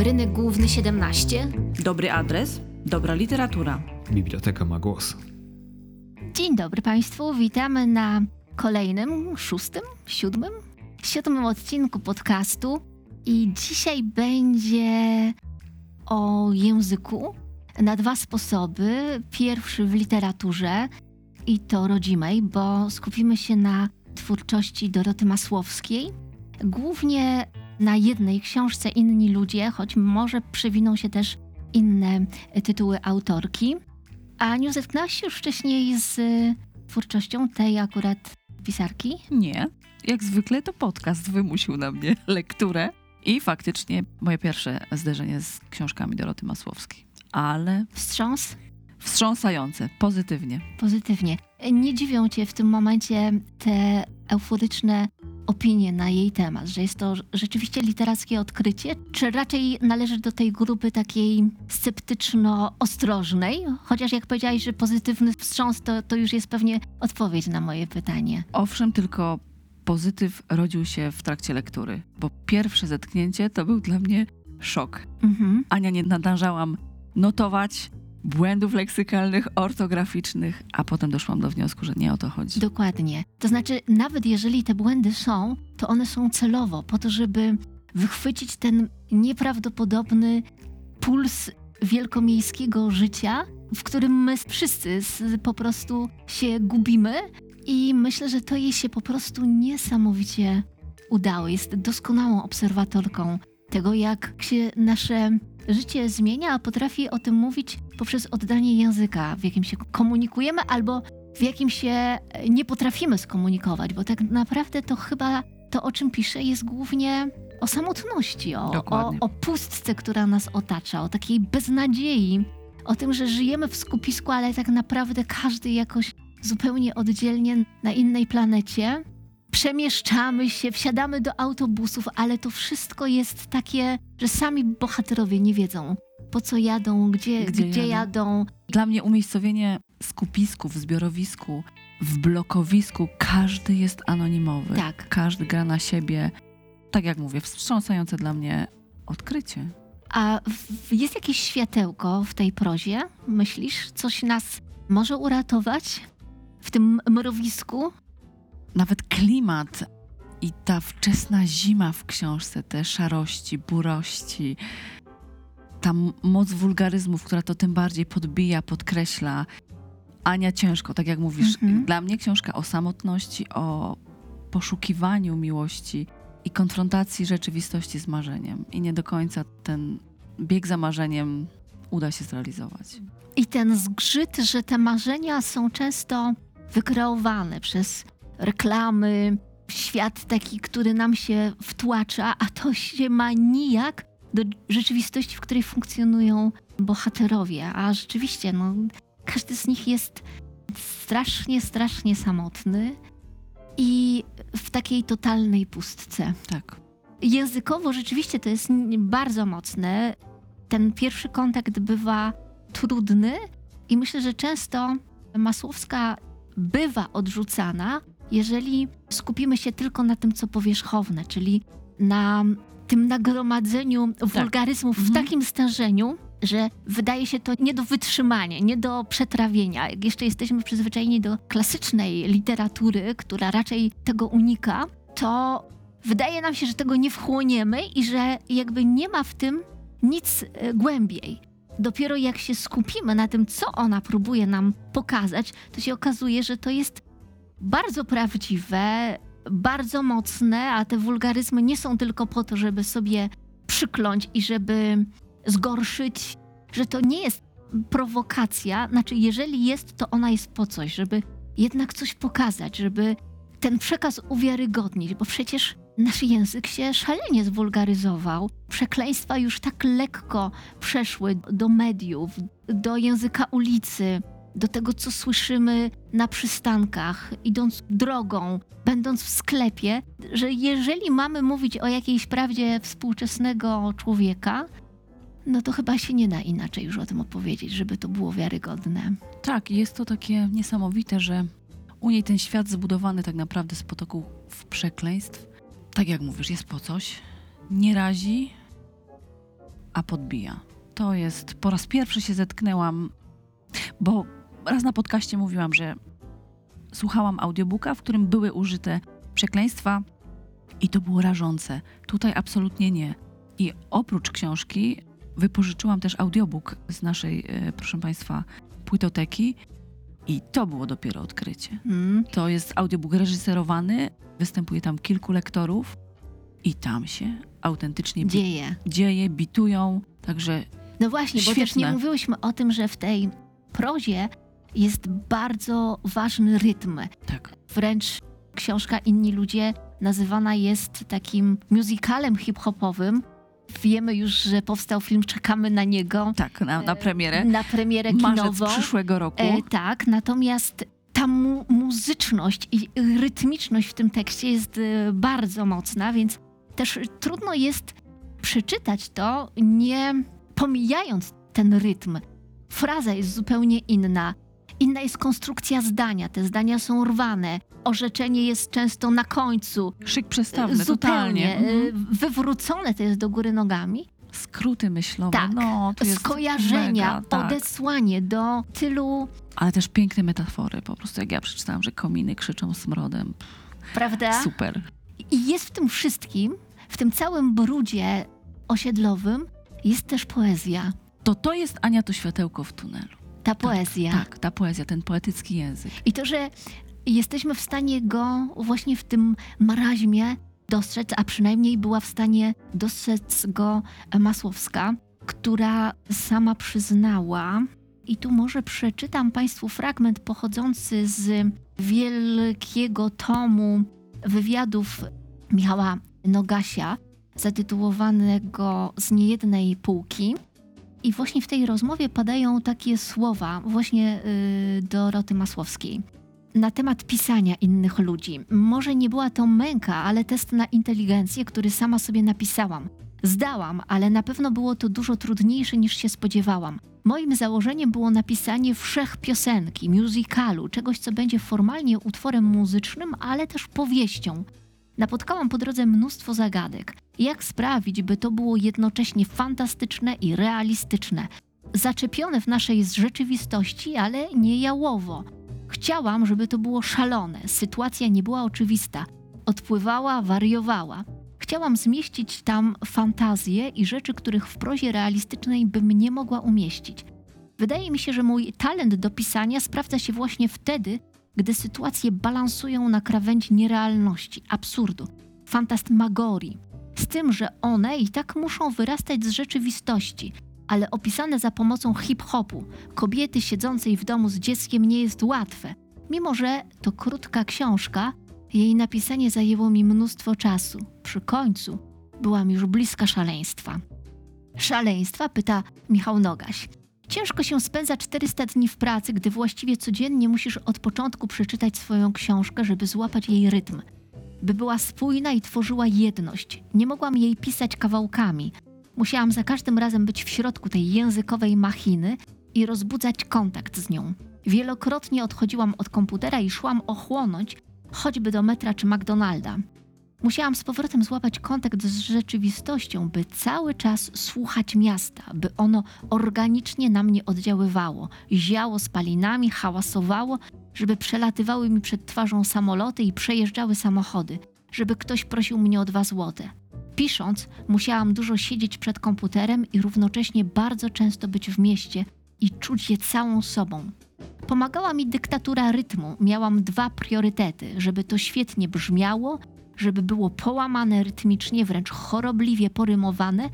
Rynek Główny 17. Dobry adres, dobra literatura. Biblioteka ma głos. Dzień dobry Państwu, witamy na kolejnym, szóstym, siódmym, siódmym odcinku podcastu. I dzisiaj będzie o języku na dwa sposoby. Pierwszy w literaturze i to rodzimej, bo skupimy się na twórczości Doroty Masłowskiej. Głównie na jednej książce Inni ludzie, choć może przewiną się też inne tytuły autorki. A nie zetknęłaś się już wcześniej z twórczością tej akurat pisarki? Nie, jak zwykle to podcast wymusił na mnie lekturę i faktycznie moje pierwsze zderzenie z książkami Doroty Masłowskiej. Ale Wstrząs? wstrząsające, pozytywnie. Pozytywnie. Nie dziwią cię w tym momencie te euforyczne opinie na jej temat, że jest to rzeczywiście literackie odkrycie, czy raczej należy do tej grupy takiej sceptyczno-ostrożnej? Chociaż jak powiedziałeś, że pozytywny wstrząs, to, to już jest pewnie odpowiedź na moje pytanie. Owszem, tylko pozytyw rodził się w trakcie lektury, bo pierwsze zetknięcie to był dla mnie szok. Mhm. Ania nie nadążałam notować błędów leksykalnych, ortograficznych, a potem doszłam do wniosku, że nie o to chodzi. Dokładnie. To znaczy, nawet jeżeli te błędy są, to one są celowo, po to, żeby wychwycić ten nieprawdopodobny puls wielkomiejskiego życia, w którym my wszyscy po prostu się gubimy. I myślę, że to jej się po prostu niesamowicie udało. Jest doskonałą obserwatorką tego, jak się nasze życie zmienia, a potrafi o tym mówić poprzez oddanie języka, w jakim się komunikujemy, albo w jakim się e, nie potrafimy skomunikować, bo tak naprawdę to chyba to, o czym pisze, jest głównie o samotności, o, o, o pustce, która nas otacza, o takiej beznadziei, o tym, że żyjemy w skupisku, ale tak naprawdę każdy jakoś zupełnie oddzielnie na innej planecie. Przemieszczamy się, wsiadamy do autobusów, ale to wszystko jest takie, że sami bohaterowie nie wiedzą, po co jadą, gdzie, Gdzie gdzie, jadą. jadą. Dla mnie umiejscowienie skupisku, w zbiorowisku, w blokowisku, każdy jest anonimowy. Tak. Każdy gra na siebie. Tak jak mówię, wstrząsające dla mnie odkrycie. A jest jakieś światełko w tej prozie? Myślisz, coś nas może uratować w tym mrowisku? Nawet klimat i ta wczesna zima w książce, te szarości, burości, ta moc wulgaryzmów, która to tym bardziej podbija, podkreśla. Ania ciężko, tak jak mówisz. Mhm. Dla mnie książka o samotności, o poszukiwaniu miłości i konfrontacji rzeczywistości z marzeniem. I nie do końca ten bieg za marzeniem uda się zrealizować. I ten zgrzyt, że te marzenia są często wykreowane przez reklamy, świat taki, który nam się wtłacza, a to się ma nijak do rzeczywistości, w której funkcjonują bohaterowie. A rzeczywiście, no, każdy z nich jest strasznie, strasznie samotny i w takiej totalnej pustce. Tak. Językowo rzeczywiście to jest bardzo mocne. Ten pierwszy kontakt bywa trudny i myślę, że często Masłowska bywa odrzucana, jeżeli skupimy się tylko na tym, co powierzchowne, czyli na tym nagromadzeniu wulgaryzmów w Mhm. takim stężeniu, że wydaje się to nie do wytrzymania, nie do przetrawienia. Jak jeszcze jesteśmy przyzwyczajeni do klasycznej literatury, która raczej tego unika, to wydaje nam się, że tego nie wchłoniemy i że jakby nie ma w tym nic e, głębiej. Dopiero jak się skupimy na tym, co ona próbuje nam pokazać, to się okazuje, że to jest bardzo prawdziwe, bardzo mocne, a te wulgaryzmy nie są tylko po to, żeby sobie przykląć i żeby zgorszyć, że to nie jest prowokacja. Znaczy, jeżeli jest, to ona jest po coś, żeby jednak coś pokazać, żeby ten przekaz uwiarygodnić, bo przecież nasz język się szalenie zwulgaryzował. Przekleństwa już tak lekko przeszły do mediów, do języka ulicy, do tego, co słyszymy na przystankach, idąc drogą, będąc w sklepie, że jeżeli mamy mówić o jakiejś prawdzie współczesnego człowieka, no to chyba się nie da inaczej już o tym opowiedzieć, żeby to było wiarygodne. Tak, jest to takie niesamowite, że u niej ten świat zbudowany tak naprawdę z potoków przekleństw, tak jak mówisz, jest po coś, nie razi, a podbija. To jest, po raz pierwszy się zetknęłam, bo raz na podcaście mówiłam, że słuchałam audiobooka, w którym były użyte przekleństwa i to było rażące. Tutaj absolutnie nie. I oprócz książki wypożyczyłam też audiobook z naszej, e, proszę Państwa, płytoteki i to było dopiero odkrycie. Mm. To jest audiobook reżyserowany, występuje tam kilku lektorów i tam się autentycznie bi- Dzieje. dzieje, bitują, także No właśnie, bo też Świetne. nie mówiłyśmy o tym, że w tej prozie jest bardzo ważny rytm. tak. Wręcz książka Inni Ludzie nazywana jest takim musicalem hip-hopowym. Wiemy już, że powstał film, czekamy na niego. Tak, na, na premierę. Na premierę Marzec kinową. przyszłego roku. E, tak, natomiast ta mu muzyczność i rytmiczność w tym tekście jest e, bardzo mocna, więc też trudno jest przeczytać to, nie pomijając ten rytm. Fraza jest zupełnie inna. Inna jest konstrukcja zdania. Te zdania są rwane. Orzeczenie jest często na końcu. Szyk przestawny, Zupełnie totalnie. Mhm. e, wywrócone to jest do góry nogami. Skróty myślowe, Tak. no to Skojarzenia, mega, tak. odesłanie do tylu, Ale też piękne metafory, po prostu jak ja przeczytałam, że kominy krzyczą smrodem. prawda? Super. I jest w tym wszystkim, w tym całym brudzie osiedlowym, jest też poezja. To to jest Ania to światełko w tunelu. Ta poezja. Tak, ta poezja, ten poetycki język. I to, że jesteśmy w stanie go właśnie w tym maraźmie dostrzec, a przynajmniej była w stanie dostrzec go Masłowska, która sama przyznała, i tu może przeczytam Państwu fragment pochodzący z wielkiego tomu wywiadów Michała Nogasia, zatytułowanego Z niejednej półki. I właśnie w tej rozmowie padają takie słowa właśnie yy, Doroty Masłowskiej na temat pisania innych ludzi. Może nie była to męka, ale test na inteligencję, który sama sobie napisałam. Zdałam, ale na pewno było to dużo trudniejsze niż się spodziewałam. Moim założeniem było napisanie wszech piosenki, musicalu, czegoś, co będzie formalnie utworem muzycznym, ale też powieścią. Napotkałam po drodze mnóstwo zagadek. Jak sprawić, by to było jednocześnie fantastyczne i realistyczne, zaczepione w naszej rzeczywistości, ale nie jałowo. Chciałam, żeby to było szalone, sytuacja nie była oczywista, odpływała, wariowała. Chciałam zmieścić tam fantazje i rzeczy, których w prozie realistycznej bym nie mogła umieścić. Wydaje mi się, że mój talent do pisania sprawdza się właśnie wtedy, gdy sytuacje balansują na krawędzi nierealności, absurdu, fantasmagorii. Z tym, że one i tak muszą wyrastać z rzeczywistości, ale opisane za pomocą hip-hopu, kobiety siedzącej w domu z dzieckiem nie jest łatwe. Mimo, że to krótka książka, jej napisanie zajęło mi mnóstwo czasu. Przy końcu byłam już bliska szaleństwa. Szaleństwa? pyta Michał Nogaś. Ciężko się spędza 400 dni w pracy, gdy właściwie codziennie musisz od początku przeczytać swoją książkę, żeby złapać jej rytm. By była spójna i tworzyła jedność. Nie mogłam jej pisać kawałkami. Musiałam za każdym razem być w środku tej językowej machiny i rozbudzać kontakt z nią. Wielokrotnie odchodziłam od komputera i szłam ochłonąć, choćby do metra czy McDonalda. Musiałam z powrotem złapać kontakt z rzeczywistością, by cały czas słuchać miasta, by ono organicznie na mnie oddziaływało, ziało spalinami, hałasowało, żeby przelatywały mi przed twarzą samoloty i przejeżdżały samochody, żeby ktoś prosił mnie o dwa złote. Pisząc, musiałam dużo siedzieć przed komputerem i równocześnie bardzo często być w mieście i czuć je całą sobą. Pomagała mi dyktatura rytmu. Miałam dwa priorytety: żeby to świetnie brzmiało, żeby było połamane rytmicznie, wręcz chorobliwie porymowane,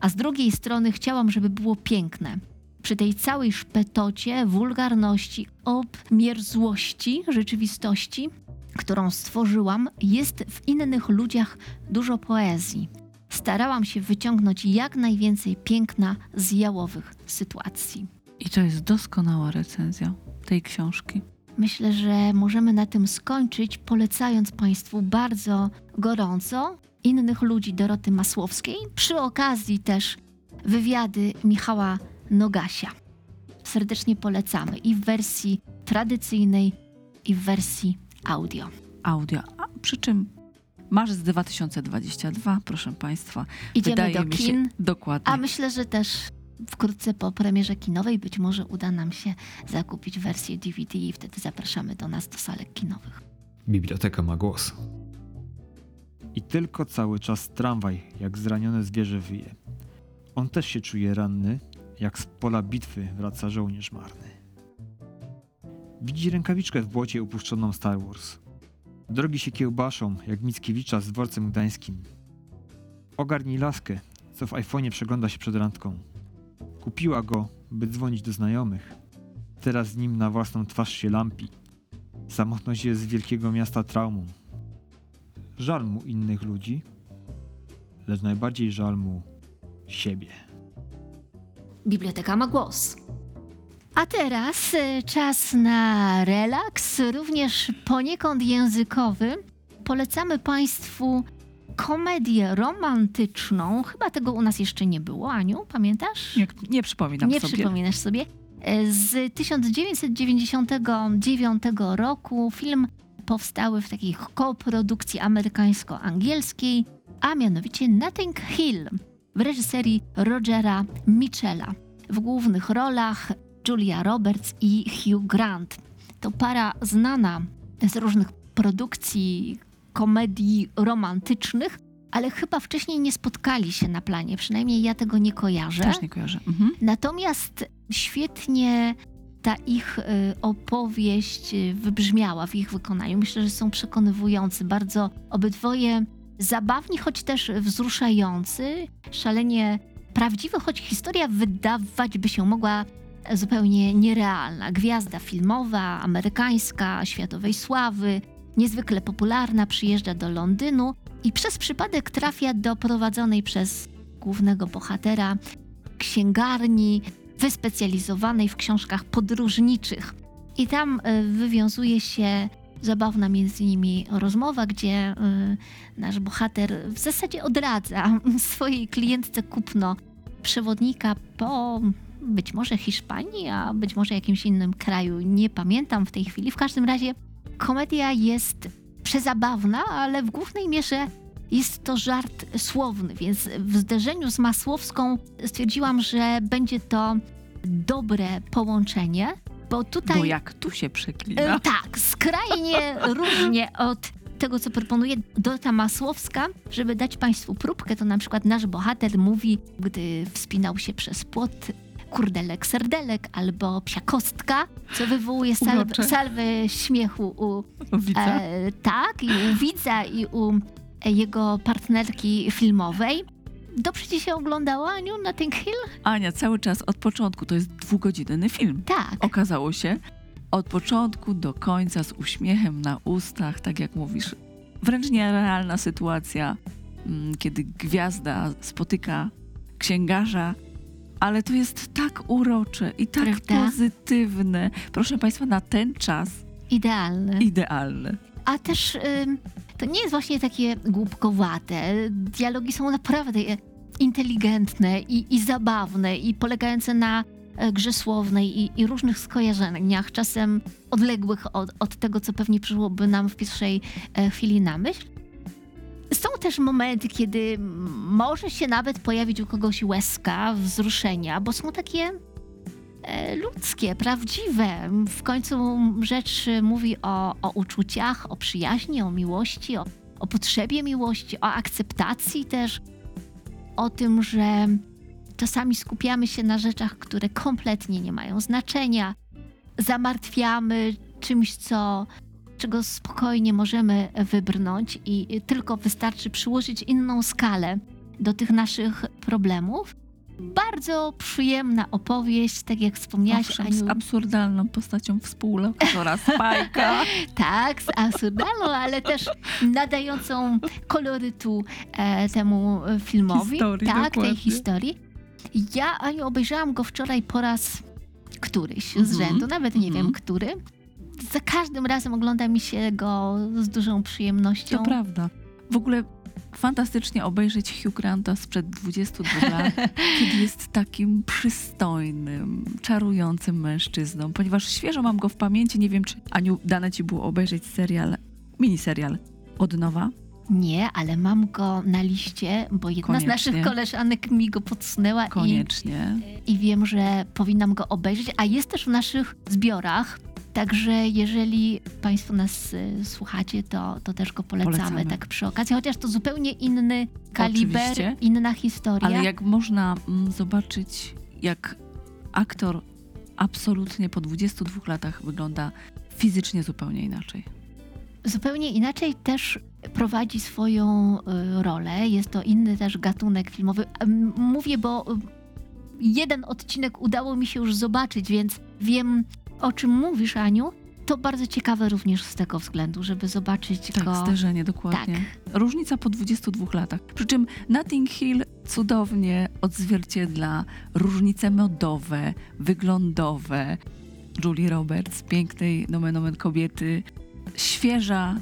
a z drugiej strony chciałam, żeby było piękne. Przy tej całej szpetocie, wulgarności, obmierzłości rzeczywistości, którą stworzyłam, jest w innych ludziach dużo poezji. Starałam się wyciągnąć jak najwięcej piękna z jałowych sytuacji. I to jest doskonała recenzja tej książki. Myślę, że możemy na tym skończyć, polecając Państwu bardzo gorąco innych ludzi Doroty Masłowskiej, przy okazji też wywiady Michała Nogasia. Serdecznie polecamy i w wersji tradycyjnej, i w wersji audio. Audio. A przy czym Marzec 2022, proszę Państwa. Idziemy do mi się, kin. dokładnie. A myślę, że też wkrótce po premierze kinowej być może uda nam się zakupić wersję DVD i wtedy zapraszamy do nas do salek kinowych. Biblioteka ma głos. I tylko cały czas tramwaj, jak zranione zwierzę wyje. On też się czuje ranny, jak z pola bitwy wraca żołnierz marny. Widzi rękawiczkę w błocie upuszczoną Star Wars. Drogi się kiełbaszą, jak Mickiewicza z dworcem gdańskim. Ogarnij laskę, co w iPhone'ie przegląda się przed randką. Kupiła go, by dzwonić do znajomych. Teraz z nim na własną twarz się lampi. Samotność jest z wielkiego miasta traumą. Żal mu innych ludzi, lecz najbardziej żal mu siebie. Biblioteka ma głos. A teraz e, czas na relaks, również poniekąd językowy. Polecamy Państwu komedię romantyczną. Chyba tego u nas jeszcze nie było, Aniu, pamiętasz? Nie, nie przypominam nie sobie. przypominasz sobie. E, Z 1999 roku film powstały w takiej koprodukcji amerykańsko-angielskiej, a mianowicie Notting Hill w reżyserii Rogera Mitchella. W głównych rolach Julia Roberts i Hugh Grant. To para znana z różnych produkcji komedii romantycznych, ale chyba wcześniej nie spotkali się na planie, przynajmniej ja tego nie kojarzę. Też nie kojarzę. Mhm. Natomiast świetnie ta ich y, opowieść y, wybrzmiała w ich wykonaniu. Myślę, że są przekonywujący, bardzo obydwoje zabawni, choć też wzruszający, szalenie prawdziwy, choć historia wydawać by się mogła zupełnie nierealna. Gwiazda filmowa, amerykańska, światowej sławy, niezwykle popularna, przyjeżdża do Londynu i przez przypadek trafia do prowadzonej przez głównego bohatera księgarni wyspecjalizowanej w książkach podróżniczych. I tam y, wywiązuje się zabawna między nimi rozmowa, gdzie y, nasz bohater w zasadzie odradza swojej klientce kupno przewodnika po być może Hiszpanii, a być może jakimś innym kraju. Nie pamiętam w tej chwili. W każdym razie komedia jest przezabawna, ale w głównej mierze jest to żart słowny, więc w zderzeniu z Masłowską stwierdziłam, że będzie to dobre połączenie, bo tutaj. Bo jak tu się przeklina. E, tak, skrajnie różnie od tego, co proponuje Dorota Masłowska, żeby dać Państwu próbkę, to na przykład nasz bohater mówi, gdy wspinał się przez płot kurdelek, serdelek albo psia kostka, co wywołuje salwę śmiechu u Widzę. E, tak, i u widza, i u jego partnerki filmowej. Dobrze ci się oglądało, Aniu, Notting Hill? Ania, cały czas od początku, to jest dwugodzinny film. Tak. Okazało się, od początku do końca z uśmiechem na ustach, tak jak mówisz. Wręcz nierealna sytuacja, mm, kiedy gwiazda spotyka księgarza, ale to jest tak urocze i tak Prawda? pozytywne. Proszę Państwa, na ten czas Idealny. idealne. A też ym, to nie jest właśnie takie głupkowate. Dialogi są naprawdę inteligentne i, i zabawne i polegające na e, grze słownej i, i różnych skojarzeniach, czasem odległych od, od tego, co pewnie przyszłoby nam w pierwszej e, chwili na myśl. Są też momenty, kiedy może się nawet pojawić u kogoś łezka wzruszenia, bo są takie e, ludzkie, prawdziwe. W końcu rzecz mówi o, o uczuciach, o przyjaźni, o miłości, o, o potrzebie miłości, o akceptacji też, o tym, że czasami skupiamy się na rzeczach, które kompletnie nie mają znaczenia, zamartwiamy czymś, co, czego spokojnie możemy wybrnąć i tylko wystarczy przyłożyć inną skalę do tych naszych problemów. Bardzo przyjemna opowieść, tak jak wspomniałaś, Owszem, z Aniu. absurdalną postacią współlokatora Spajka. Tak, z absurdalną, ale też nadającą kolorytu e, temu filmowi. Historii, tak, tej dokładnie. historii. Ja, Aniu, obejrzałam go wczoraj po raz któryś z Mhm, rzędu, nawet nie mhm. wiem który. Za każdym razem ogląda mi się go z dużą przyjemnością. To prawda. W ogóle fantastycznie obejrzeć Hugh Granta sprzed 22 lat, kiedy jest takim przystojnym, czarującym mężczyzną, ponieważ świeżo mam go w pamięci. Nie wiem, czy Aniu dane ci było obejrzeć serial, miniserial od nowa. Nie, ale mam go na liście, bo jedna Koniecznie. z naszych koleżanek mi go podsunęła i, Koniecznie. i wiem, że powinnam go obejrzeć, a jest też w naszych zbiorach. Także jeżeli Państwo nas y, słuchacie, to, to też go polecamy, Polecamy. tak przy okazji, chociaż to zupełnie inny kaliber, Oczywiście. inna historia. Ale jak można mm, zobaczyć, jak aktor absolutnie po 22 latach wygląda fizycznie zupełnie inaczej. Zupełnie inaczej też prowadzi swoją y, rolę. Jest to inny też gatunek filmowy. Mówię, bo y, jeden odcinek udało mi się już zobaczyć, więc wiem o czym mówisz, Aniu. To bardzo ciekawe również z tego względu, żeby zobaczyć Tak, go. zderzenie, dokładnie. Tak. Różnica po 22 latach. Przy czym Notting Hill cudownie odzwierciedla różnice modowe, wyglądowe. Julie Roberts, pięknej nomen omen kobiety, świeża,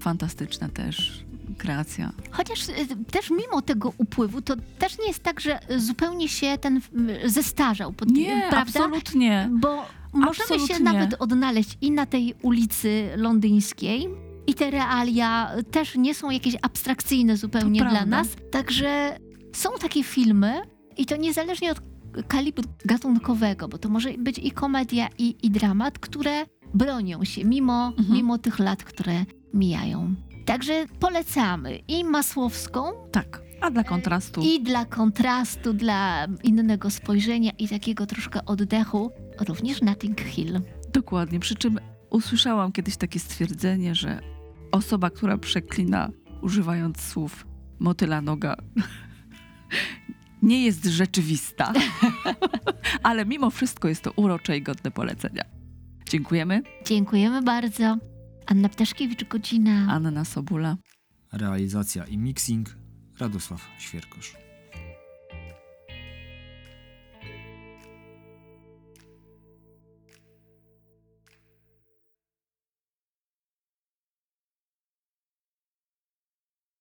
fantastyczna też kreacja. Chociaż y, też mimo tego upływu, to też nie jest tak, że zupełnie się ten zestarzał. Pod, Nie, prawda? absolutnie. Bo możemy się Absolutnie. nawet odnaleźć i na tej ulicy londyńskiej. I te realia też nie są jakieś abstrakcyjne zupełnie To dla prawda. nas. Także są takie filmy i to niezależnie od kalibru gatunkowego, bo to może być i komedia, i, i dramat, które bronią się mimo, Mhm. mimo tych lat, które mijają. Także polecamy i Masłowską, Tak. A dla kontrastu i dla kontrastu, dla innego spojrzenia i takiego troszkę oddechu, również Notting Hill. dokładnie. Przy czym usłyszałam kiedyś takie stwierdzenie, że osoba, która przeklina używając słów motyla noga, nie jest rzeczywista. Ale mimo wszystko jest to urocze i godne polecenia. Dziękujemy. Dziękujemy bardzo. Anna Ptaszkiewicz, godzina. Anna Sobula. Realizacja i mixing Radosław Świerkosz.